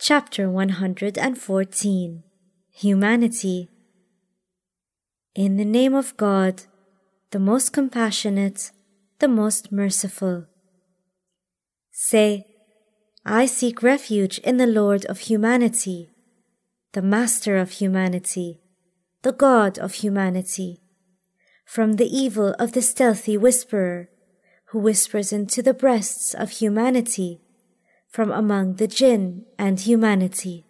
Chapter 114 Humanity In the name of God, the most compassionate, the most merciful. Say, I seek refuge in the Lord of humanity, the Master of humanity, the God of humanity, from the evil of the stealthy whisperer, who whispers into the breasts of humanity from among the jinn and humanity.